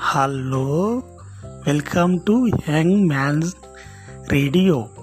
Hello, welcome to Young Man's Radio.